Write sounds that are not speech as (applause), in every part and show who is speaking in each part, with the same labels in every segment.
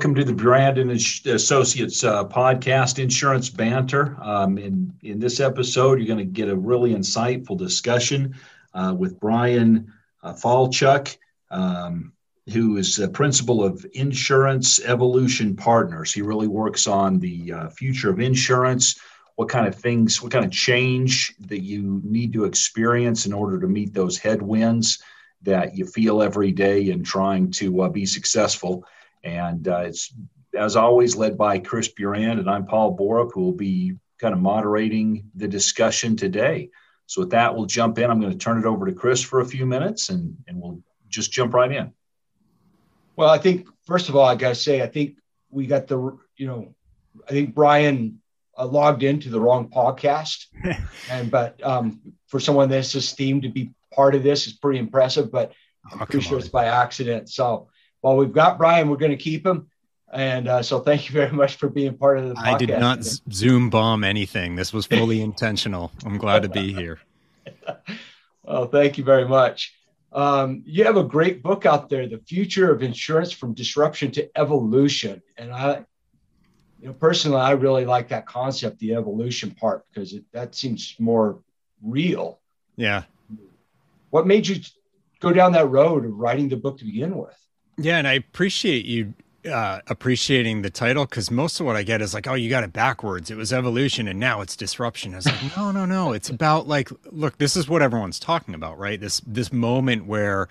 Speaker 1: Welcome to the Burand Associates uh, podcast, Insurance Banter. Um, in, in this episode, you're going to get a really insightful discussion uh, with Brian uh, Falchuk, um, who is a principal of Insurance Evolution Partners. He really works on the uh, future of insurance, what kind of things, what kind of change that you need to experience in order to meet those headwinds that you feel every day in trying to uh, be successful. And uh, it's, as always, led by Chris Burand, and I'm Paul Borup, who will be kind of moderating the discussion today. So, with that, we'll jump in. I'm going to turn it over to Chris for a few minutes, and, and we'll just jump right in.
Speaker 2: Well, I think, first of all, I got to say, I think we got the, you know, I think Brian uh, logged into the wrong podcast. (laughs) and, but um, for someone that's esteemed to be part of this is pretty impressive, but I'm oh, pretty sure on. it's by accident. So, well, we've got Brian. We're going to keep him. And uh, so thank you very much for being part of the podcast.
Speaker 3: I did not Zoom bomb anything. This was fully (laughs) intentional. I'm glad to be here. (laughs)
Speaker 2: well, thank you very much. Um, you have a great book out there, The Future of Insurance from Disruption to Evolution. And I, you know, personally, I really like that concept, the evolution part, because it, that seems more real.
Speaker 3: Yeah.
Speaker 2: What made you go down that road of writing the book to begin with?
Speaker 3: Yeah, and I appreciate you uh, appreciating the title because most of what I get is like, oh, you got it backwards. It was evolution and now it's disruption. I was like, no, no, no. It's about like, look, this is what everyone's talking about, right? This this moment where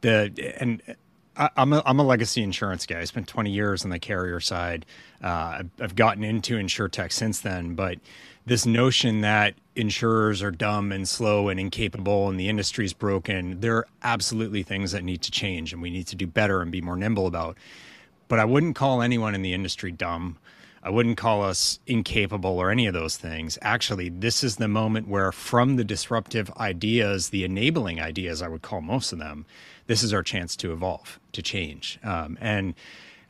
Speaker 3: the and I, am a, I'm a legacy insurance guy. I spent 20 years on the carrier side. Uh, I've, I've gotten into insurtech since then, but this notion that insurers are dumb and slow and incapable and the industry's broken, there are absolutely things that need to change and we need to do better and be more nimble about. But I wouldn't call anyone in the industry dumb. I wouldn't call us incapable or any of those things. Actually, this is the moment where, from the disruptive ideas, the enabling ideas, I would call most of them, this is our chance to evolve, to change. Um, and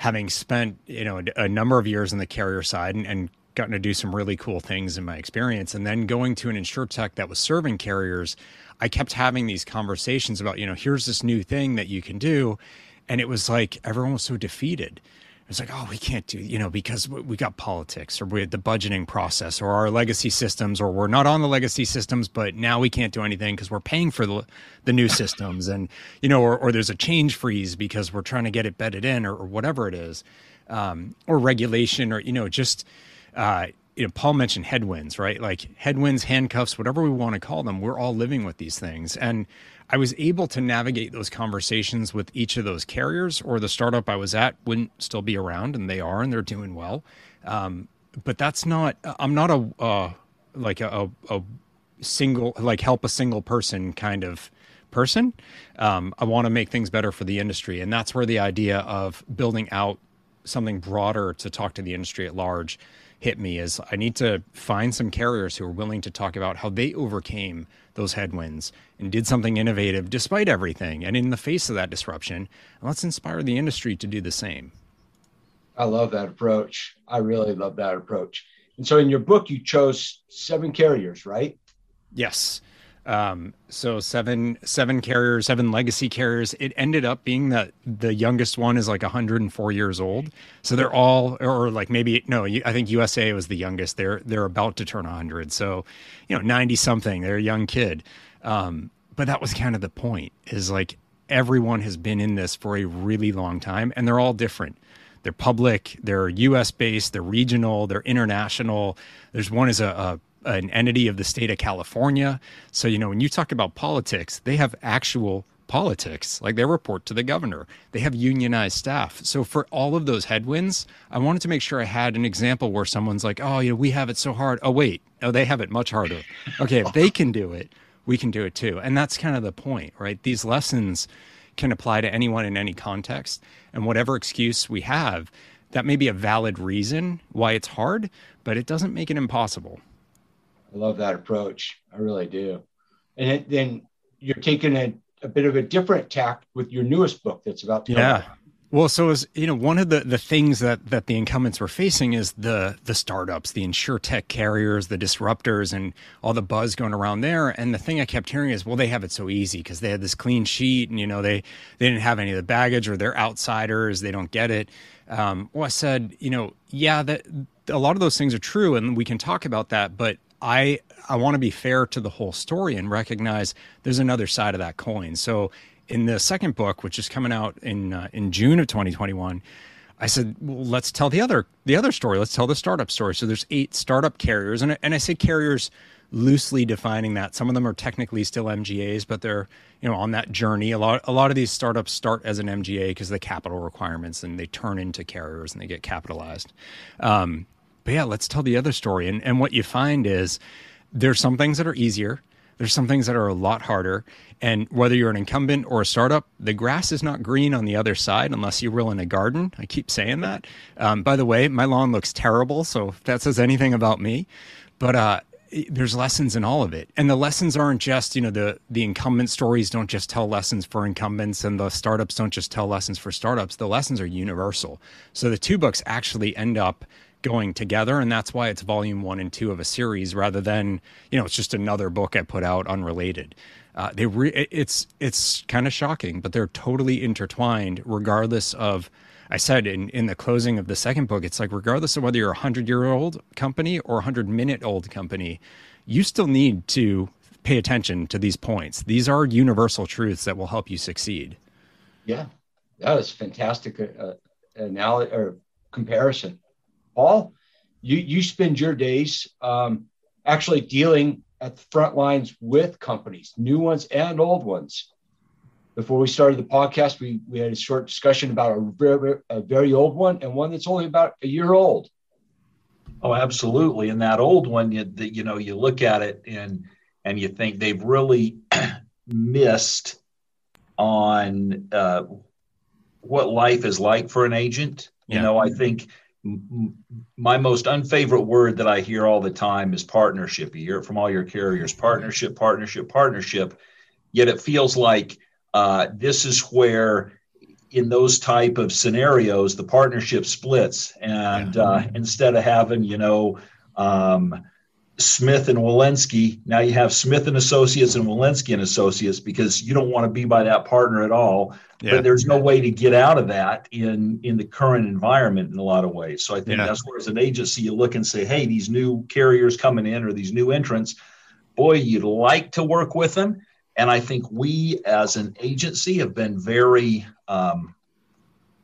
Speaker 3: having spent you know a, a, number of years on the carrier side and, and gotten to do some really cool things in my experience. And then going to an insurtech that was serving carriers, I kept having these conversations about, you know, here's this new thing that you can do. And it was like everyone was so defeated. It's like, oh, we can't do, you know, because we got politics or we had the budgeting process or our legacy systems, or we're not on the legacy systems, but now we can't do anything because we're paying for the, the new systems. And, you know, or, or there's a change freeze because we're trying to get it bedded in or, or whatever it is, um, or regulation or, you know, just, uh, you know, Paul mentioned headwinds, right? Like headwinds, handcuffs, whatever we want to call them, we're all living with these things. And I was able to navigate those conversations with each of those carriers, or the startup I was at wouldn't still be around, and they are, and they're doing well. Um, but that's not. I'm not a uh, like a, a, single like help a single person kind of person. Um, I want to make things better for the industry, and that's where the idea of building out something broader to talk to the industry at large hit me is I need to find some carriers who are willing to talk about how they overcame those headwinds and did something innovative despite everything and in the face of that disruption. And let's inspire the industry to do the same.
Speaker 2: I love that approach. I really love that approach. And so in your book, you chose seven carriers, right?
Speaker 3: Yes. Um, so seven seven carriers, seven legacy carriers. It ended up being that the youngest one is like 104 years old. So they're all, or like maybe no, I think USAA was the youngest. They're they're about to turn 100. So you know, 90 something. They're a young kid. Um, but that was kind of the point. Is like everyone has been in this for a really long time, and they're all different. They're public. They're U.S. based. They're regional. They're international. There's one is a, a an entity of the state of California. So, you know, when you talk about politics, they have actual politics. Like they report to the governor, they have unionized staff. So, for all of those headwinds, I wanted to make sure I had an example where someone's like, oh, you know, we have it so hard. Oh, wait, oh, they have it much harder. Okay, if they can do it, we can do it too. And that's kind of the point, right? These lessons can apply to anyone in any context. And whatever excuse we have, that may be a valid reason why it's hard, but it doesn't make it impossible.
Speaker 2: I love that approach. I really do. And it, then you're taking a, a bit of a different tack with your newest book that's about to
Speaker 3: yeah. Well, so as you know, one of the, the things that, that the incumbents were facing is the the startups, the insurtech carriers, the disruptors, and all the buzz going around there. And the thing I kept hearing is, well, they have it so easy because they had this clean sheet, and you know they they didn't have any of the baggage, or they're outsiders, they don't get it. Um, well, I said, you know, yeah, that a lot of those things are true, and we can talk about that, but I I want to be fair to the whole story and recognize there's another side of that coin. So in the second book, which is coming out in uh, in June of 2021, I said, well, let's tell the other the other story. Let's tell the startup story. So there's eight startup carriers, and and I say carriers loosely defining that. Some of them are technically still MGAs, but they're you know on that journey. A lot a lot of these startups start as an MGA because of the capital requirements, and they turn into carriers and they get capitalized. Um, but yeah, let's tell the other story. And and what you find is there's some things that are easier there's some things that are a lot harder. And whether you're an incumbent or a startup, the grass is not green on the other side unless you roll in a garden. I keep saying that. Um, by the way, my lawn looks terrible. So if that says anything about me, but uh, there's lessons in all of it and the lessons aren't just you know the the incumbent stories don't just tell lessons for incumbents and the startups don't just tell lessons for startups the lessons are universal so the two books actually end up going together and that's why it's volume one and two of a series rather than you know it's just another book i put out unrelated. Uh, they re- it's it's kind of shocking but they're totally intertwined regardless of i said in, in the closing of the second book it's like regardless of whether you're a 100 year old company or a 100 minute old company you still need to pay attention to these points. These are universal truths that will help you succeed.
Speaker 2: Yeah. That was fantastic uh, analogy or comparison Paul, you you spend your days um, actually dealing at the front lines with companies, new ones and old ones. Before we started the podcast, we, we had a short discussion about a very, a very old one and one that's only about a year old.
Speaker 1: Oh, absolutely. And that old one, you, you know, you look at it and and you think they've really (clears throat) missed on uh, what life is like for an agent. You yeah. know, I think my most unfavorite word that I hear all the time is partnership. You hear it from all your carriers partnership, partnership, partnership. Yet it feels like uh, this is where, in those type of scenarios, the partnership splits. And uh, instead of having, you know, um, Smith and Walensky. Now you have Smith and Associates and Walensky and Associates because you don't want to be by that partner at all. Yeah. But there's no way to get out of that in in the current environment in a lot of ways. So I think yeah. that's where as an agency you look and say, hey, these new carriers coming in or these new entrants, boy, you'd like to work with them. And I think we as an agency have been very um,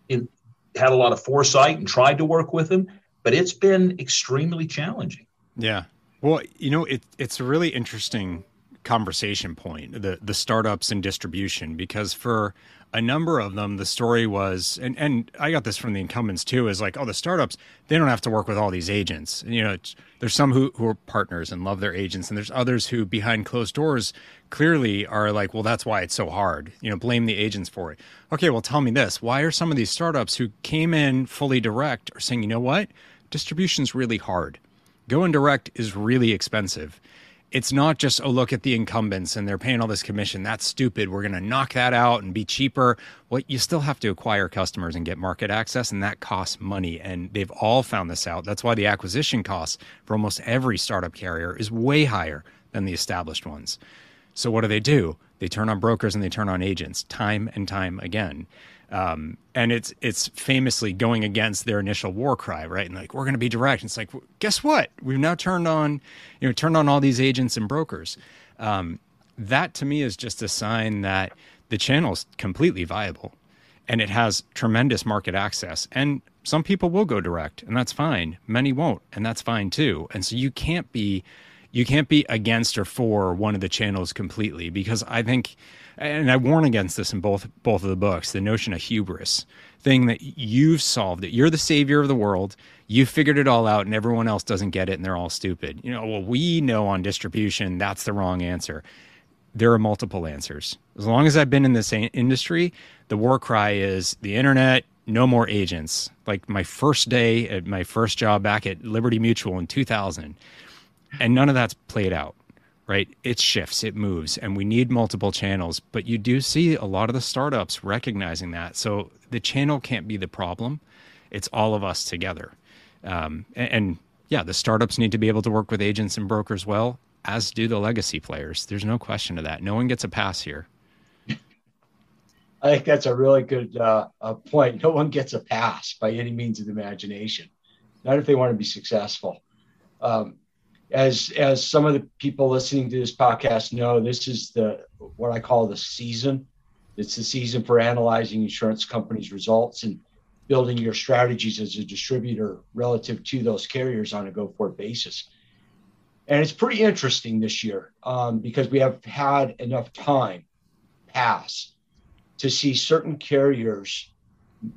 Speaker 1: in, had a lot of foresight and tried to work with them, but it's been extremely challenging.
Speaker 3: Yeah, well, you know, it, it's a really interesting conversation point the the startups and distribution because for a number of them the story was and and I got this from the incumbents too is like oh the startups they don't have to work with all these agents. You know there's some who, who are partners and love their agents and there's others who behind closed doors clearly are like well that's why it's so hard. You know blame the agents for it. Okay well tell me this. Why are some of these startups who came in fully direct are saying you know what? Distribution's really hard going direct is really expensive. It's not just, oh, look at the incumbents and they're paying all this commission. That's stupid. We're going to knock that out and be cheaper. Well, you still have to acquire customers and get market access, and that costs money. And they've all found this out. That's why the acquisition costs for almost every startup carrier is way higher than the established ones. So, what do they do? They turn on brokers and they turn on agents time and time again. Um, and it's it's famously going against their initial war cry, right? And like we're going to be direct. And it's like, guess what? We've now turned on, you know, turned on all these agents and brokers. Um, that to me is just a sign that the channel is completely viable, and it has tremendous market access. And some people will go direct, and that's fine. Many won't, and that's fine too. And so you can't be you can't be against or for one of the channels completely because I think and I warn against this in both both of the books, the notion of hubris, thing that you've solved it. You're the savior of the world. You figured it all out and everyone else doesn't get it and they're all stupid. You know, well, we know on distribution that's the wrong answer. There are multiple answers. As long as I've been in this industry, the war cry is the internet, no more agents. Like my first day at my first job back at Liberty Mutual in 2000, and none of that's played out right? It shifts, it moves, and we need multiple channels. But you do see a lot of the startups recognizing that. So the channel can't be the problem, it's all of us together. Um, and, and yeah, the startups need to be able to work with agents and brokers well, as do the legacy players. There's no question of that. No one gets a pass here.
Speaker 2: I think that's a really good uh, point. No one gets a pass by any means of the imagination, not if they want to be successful. Um, as as some of the people listening to this podcast know, this is the what I call the season. It's the season for analyzing insurance companies' results and building your strategies as a distributor relative to those carriers on a go-forward basis. And it's pretty interesting this year um, because we have had enough time pass to see certain carriers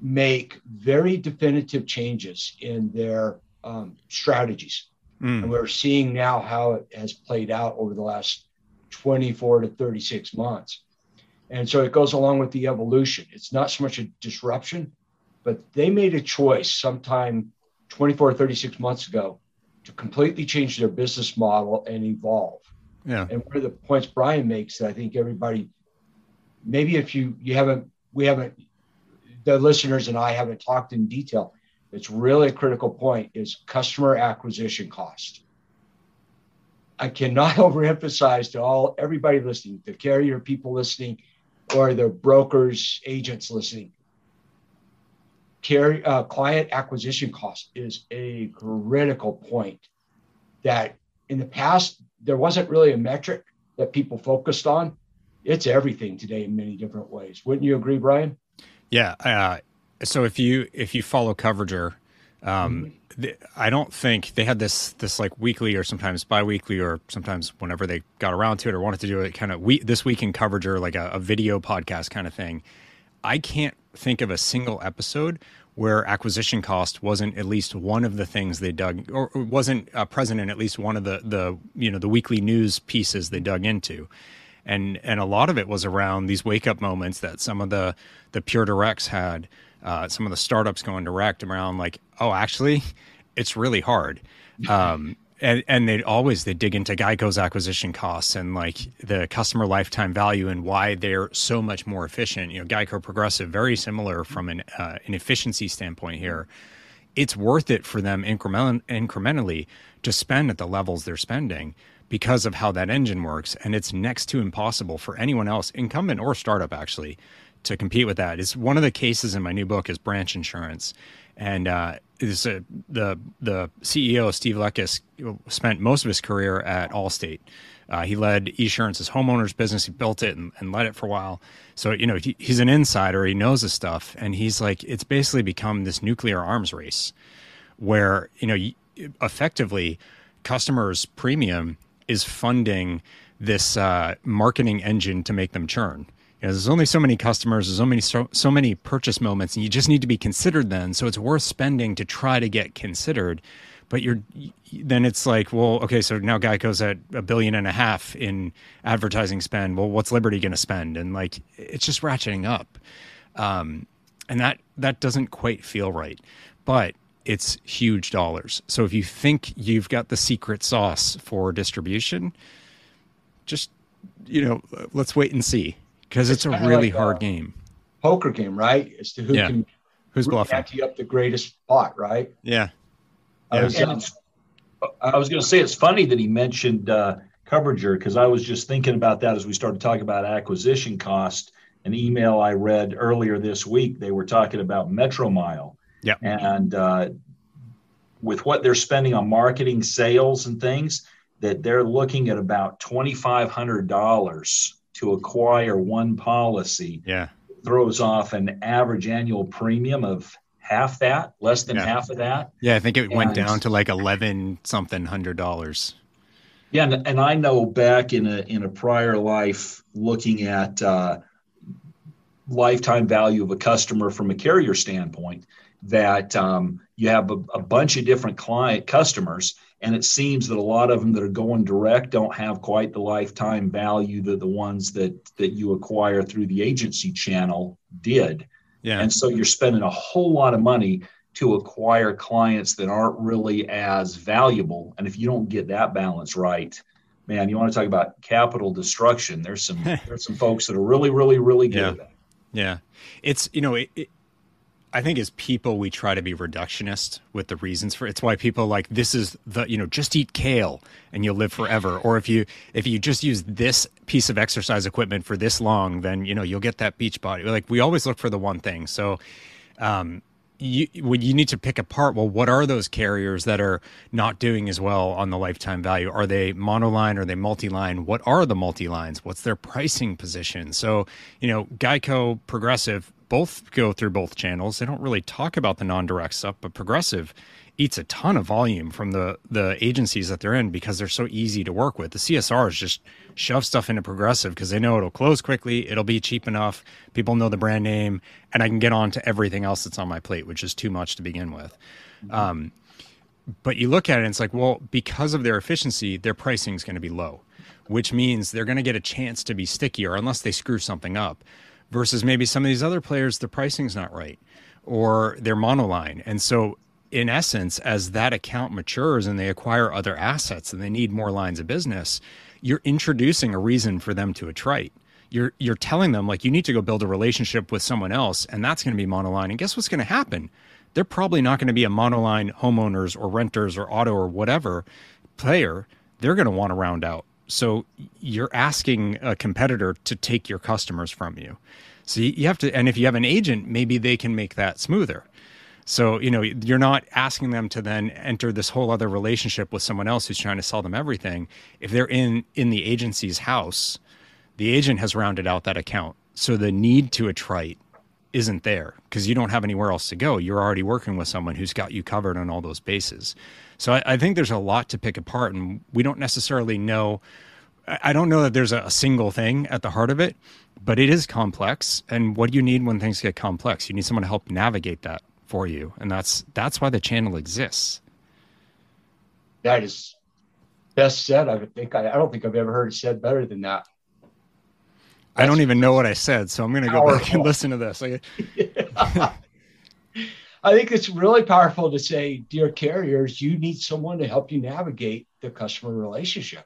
Speaker 2: make very definitive changes in their um, strategies. Mm. And we're seeing now how it has played out over the last 24 to 36 months. And so it goes along with the evolution. It's not so much a disruption, but they made a choice sometime 24 or 36 months ago to completely change their business model and evolve. Yeah. And one of the points Brian makes that I think everybody, maybe if you you haven't, we haven't, the listeners and I haven't talked in detail. It's really a critical point is customer acquisition cost. I cannot (laughs) overemphasize to all everybody listening, the carrier people listening, or the brokers, agents listening. Carry uh, client acquisition cost is a critical point that in the past there wasn't really a metric that people focused on. It's everything today in many different ways. Wouldn't you agree brian?
Speaker 3: Yeah uh, so if you if you follow coverager um, mm-hmm. I don't think they had this this like weekly or sometimes biweekly or sometimes whenever they got around to it or wanted to do it kind of we this week in Coverager like a, a video podcast kind of thing. I can't think of a single episode where acquisition cost wasn't at least one of the things they dug or wasn't uh, present in at least one of the the you know the weekly news pieces they dug into and and a lot of it was around these wake up moments that some of the the pure directs had uh, some of the startups going direct around like oh actually it's really hard um, and and they always they dig into Geico's acquisition costs and like the customer lifetime value and why they're so much more efficient. You know, Geico Progressive very similar from an uh, an efficiency standpoint here. It's worth it for them increment, incrementally to spend at the levels they're spending because of how that engine works, and it's next to impossible for anyone else, incumbent or startup, actually, to compete with that. Is one of the cases in my new book is branch insurance, and uh, is a, the the CEO Steve Lekas spent most of his career at Allstate. Uh, he led Esurance's homeowners business. He built it and, and led it for a while. So you know he, he's an insider. He knows his stuff, and he's like it's basically become this nuclear arms race, where you know effectively customers' premium is funding this uh, marketing engine to make them churn you know, there's only so many customers, there's so many so, so many purchase moments, and you just need to be considered then. So it's worth spending to try to get considered. But you're then it's like, well, okay, so now Geico's at a billion and a half in advertising spend. Well, what's Liberty going to spend? And like, it's just ratcheting up, um, and that that doesn't quite feel right. But it's huge dollars. So if you think you've got the secret sauce for distribution, just you know, let's wait and see because it's, it's, a really like hard a game.
Speaker 2: Poker game, right? As to who yeah. can
Speaker 3: who's bluffing
Speaker 2: ante up the greatest pot, right?
Speaker 3: Yeah.
Speaker 1: I was, I was going to say it's funny that he mentioned uh, Coverager because I was just thinking about that as we started talking about acquisition cost. An email I read earlier this week, they were talking about Metromile.
Speaker 3: Yeah.
Speaker 1: And uh, with what they're spending on marketing, sales, and things, that they're looking at about twenty five hundred dollars to acquire one policy
Speaker 3: yeah.
Speaker 1: throws off an average annual premium of half that, less than
Speaker 3: yeah.
Speaker 1: half of that.
Speaker 3: Yeah, I think it and, went down to like eleven something hundred dollars.
Speaker 1: Yeah, and, and, I know back in a in a prior life, looking at uh, lifetime value of a customer from a carrier standpoint, that um, you have a, a bunch of different client customers and it seems that a lot of them that are going direct don't have quite the lifetime value that the ones that that you acquire through the agency channel did yeah and so you're spending a whole lot of money to acquire clients that aren't really as valuable and if you don't get that balance right man, you want to talk about capital destruction? There's some (laughs) there's some folks that are really, really, really good
Speaker 3: yeah.
Speaker 1: at that.
Speaker 3: Yeah, it's you know it, it, I think as people we try to be reductionist with the reasons for it's why people like this is the you know just eat kale and you'll live forever. Or if you if you just use this piece of exercise equipment for this long then you know you'll get that beach body. Like we always look for the one thing. So um you when you need to pick apart well what are those carriers that are not doing as well on the lifetime value? Are they monoline? Are they multi-line? What are the multi-lines? What's their pricing position? So you know geico progressive both go through both channels. They don't really talk about the non-direct stuff, but Progressive eats a ton of volume from the the agencies that they're in because they're so easy to work with. The CSRs just shove stuff into Progressive because they know it'll close quickly, it'll be cheap enough, people know the brand name, and I can get on to everything else that's on my plate, which is too much to begin with. Um, but you look at it and it's like, well, because of their efficiency, their pricing is going to be low, which means they're going to get a chance to be stickier unless they screw something up versus maybe some of these other players, the pricing's not right or they're monoline. And so, in essence, as that account matures and they acquire other assets and they need more lines of business, you're introducing a reason for them to attrite. You're you're telling them like you need to go build a relationship with someone else, and that's going to be monoline. And guess what's going to happen? They're probably not going to be a monoline homeowners or renters or auto or whatever player. They're going to want to round out so you're asking a competitor to take your customers from you. So you have to, and if you have an agent, maybe they can make that smoother. So, you know, you're not asking them to then enter this whole other relationship with someone else who's trying to sell them everything. If they're in in the agency's house, the agent has rounded out that account. So the need to attrite isn't there because you don't have anywhere else to go. You're already working with someone who's got you covered on all those bases. So I, I think there's a lot to pick apart, and we don't necessarily know. I don't know that there's a, single thing at the heart of it, but it is complex. And what do you need when things get complex? You need someone to help navigate that for you, and that's that's why the channel exists.
Speaker 2: That is best said. I think I, I don't think I've ever heard it said better than that.
Speaker 3: I don't even know what I said, so I'm going to go back and listen to this.
Speaker 2: I (laughs) (laughs) think it's really powerful to say, dear carriers, you need someone to help you navigate the customer relationship.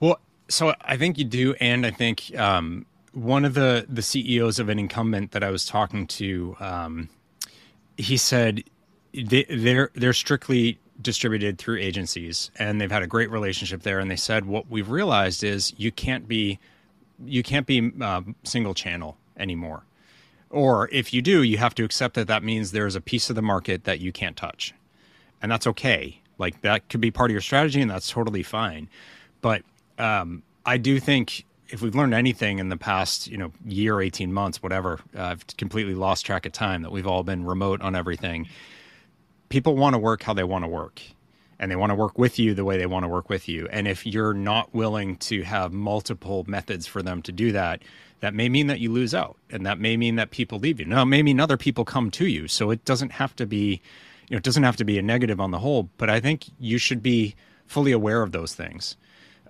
Speaker 3: Well, so I think you do, and I think um, one of the the CEOs of an incumbent that I was talking to, um, he said they, they're they're strictly distributed through agencies, and they've had a great relationship there. And they said what we've realized is you can't be you can't be uh, single channel anymore. Or if you do, you have to accept that that means there's a piece of the market that you can't touch. And that's okay. Like that could be part of your strategy and that's totally fine. But um, I do think if we've learned anything in the past, you know, year, 18 months, whatever, uh, I've completely lost track of time that we've all been remote on everything. People want to work how they want to work and they want to work with you the way they want to work with you. And if you're not willing to have multiple methods for them to do that, that may mean that you lose out and that may mean that people leave you. Now, it may mean other people come to you. So it doesn't have to be, you know, it doesn't have to be a negative on the whole, but I think you should be fully aware of those things.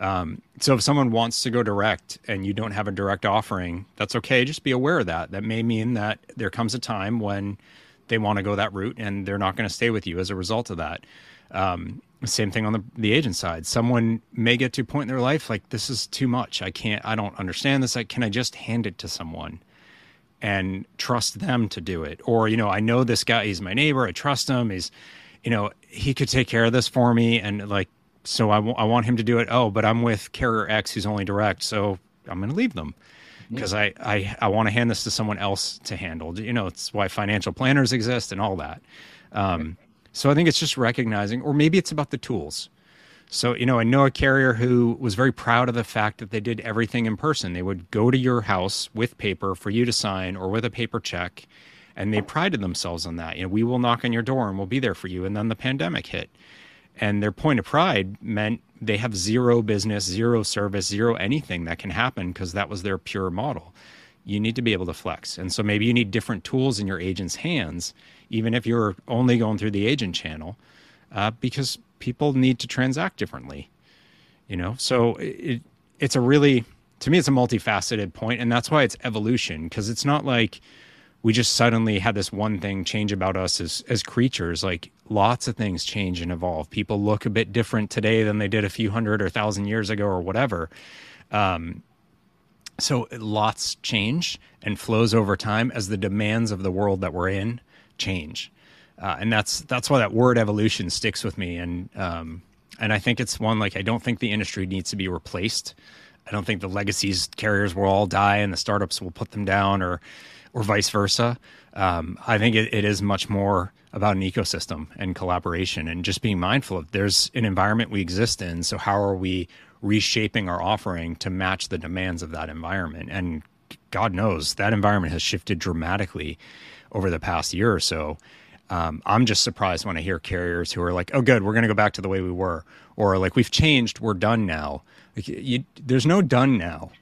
Speaker 3: Um, so if someone wants to go direct and you don't have a direct offering, that's okay. Just be aware of that. That may mean that there comes a time when they want to go that route and they're not going to stay with you as a result of that. Um, same thing on the, the agent side. Someone may get to a point in their life like this is too much. I can't. I don't understand this. Like, can I just hand it to someone and trust them to do it? Or you know, I know this guy. He's my neighbor. I trust him. He's, you know, he could take care of this for me. And like, so I, w- I want him to do it. Oh, but I'm with carrier X who's only direct, so I'm going to leave them because I I, I want to hand this to someone else to handle. You know, it's why financial planners exist and all that. Um, so I think it's just recognizing, or maybe it's about the tools. So, you know, I know a carrier who was very proud of the fact that they did everything in person. They would go to your house with paper for you to sign or with a paper check, and they prided themselves on that. You know, we will knock on your door and we'll be there for you. And then the pandemic hit. And their point of pride meant they have zero business, zero service, zero anything that can happen because that was their pure model. You need to be able to flex. And so maybe you need different tools in your agent's hands even if you're only going through the agent channel, uh, because people need to transact differently. You know, so it, it's a really, to me, it's a multifaceted point, and that's why it's evolution because it's not like we just suddenly had this one thing change about us as as creatures. Like lots of things change and evolve. People look a bit different today than they did a few hundred or thousand years ago or whatever. Um, so lots change and flows over time as the demands of the world that we're in change, uh, and that's that's why that word evolution sticks with me. And um, and I think it's one like I don't think the industry needs to be replaced. I don't think the legacies carriers will all die and the startups will put them down or or vice versa. Um, I think it, it is much more about an ecosystem and collaboration and just being mindful of there's an environment we exist in. So how are we reshaping our offering to match the demands of that environment? And God knows that environment has shifted dramatically over the past year or so. Um, I'm just surprised when I hear carriers who are like, "Oh, good, we're going to go back to the way we were," or like, "We've changed, we're done now." Like, you, there's no done now.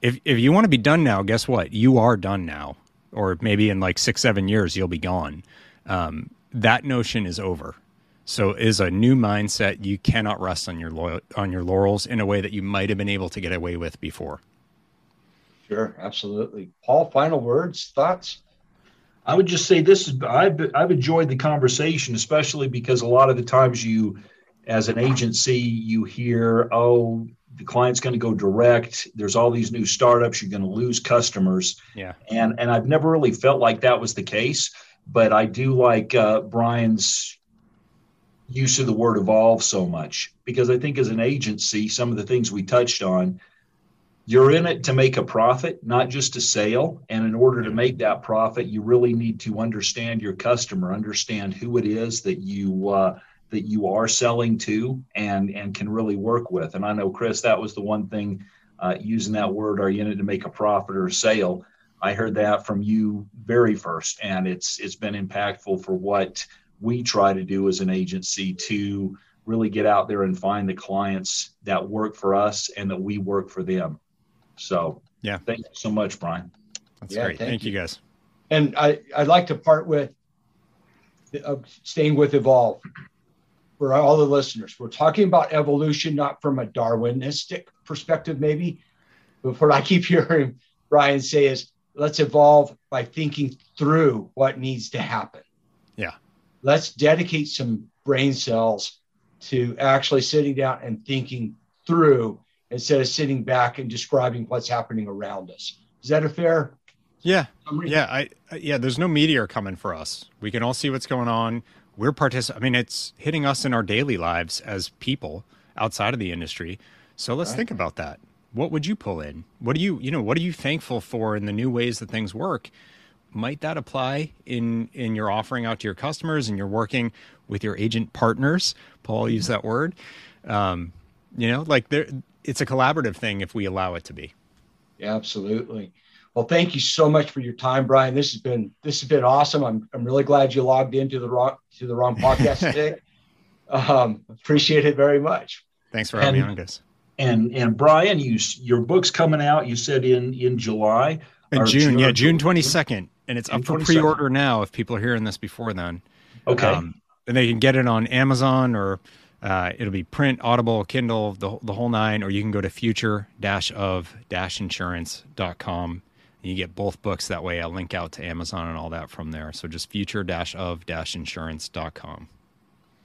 Speaker 3: If if you want to be done now, guess what? You are done now or maybe in like six, seven years, you'll be gone. Um, that notion is over. So is a new mindset. You cannot rest on your lo- on your laurels in a way that you might have been able to get away with before.
Speaker 2: Sure, absolutely. Paul, final words, thoughts?
Speaker 1: I would just say this is I've I've enjoyed the conversation, especially because a lot of the times you, as an agency, you hear, oh, the client's going to go direct. There's all these new startups. You're going to lose customers.
Speaker 3: Yeah.
Speaker 1: And and I've never really felt like that was the case, but I do like uh, Brian's use of the word evolve so much because I think as an agency, some of the things we touched on, you're in it to make a profit, not just a sale. And in order to make that profit, you really need to understand your customer, understand who it is that you uh, that you are selling to and and can really work with. And I know Chris, that was the one thing uh, using that word, are you in it to make a profit or a sale? I heard that from you very first, and it's it's been impactful for what we try to do as an agency to really get out there and find the clients that work for us and that we work for them. So
Speaker 3: yeah,
Speaker 1: thank you so much, Brian.
Speaker 3: That's yeah, great. Thank, thank you. you. guys.
Speaker 2: And I I'd like to part with uh, staying with Evolve for all the listeners. We're talking about evolution, not from a Darwinistic perspective, maybe. But what I keep (laughs) hearing Brian say is let's evolve by thinking through what needs to happen.
Speaker 3: Yeah.
Speaker 2: Let's dedicate some brain cells to actually sitting down and thinking through instead of sitting back and describing what's happening around us. Is that a fair?
Speaker 3: Yeah. Summary? Yeah. I, yeah. There's no meteor coming for us. We can all see what's going on we're partic- I mean, it's hitting us in our daily lives as people outside of the industry. So let's right. think about that. What would you pull in? What do you, you know, what are you thankful for in the new ways that things work? Might that apply in in your offering out to your customers and you're working with your agent partners? Paul used that word. Um, you know, like there, it's a collaborative thing if we allow it to be.
Speaker 2: Yeah, absolutely. Well, thank you so much for your time, Brian. This has been this has been awesome. I'm I'm really glad you logged into the wrong to the wrong podcast today. (laughs) Um, appreciate it very much.
Speaker 3: Thanks for having and, me on, guys.
Speaker 1: And and Brian, you your book's coming out. You said in in July.
Speaker 3: In June, yeah, June twenty second, and it's June up for pre order now. If people are hearing this before then,
Speaker 1: okay, um,
Speaker 3: and they can get it on Amazon or uh, it'll be print, Audible, Kindle, the the whole nine, or you can go to future of insurance.com you get both books that way. I'll link out to Amazon and all that from there. So just future of insurance.com.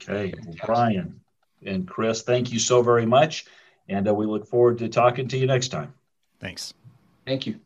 Speaker 1: Okay. Well, Brian and Chris, thank you so very much. And uh, we look forward to talking to you next time.
Speaker 3: Thanks.
Speaker 2: Thank you.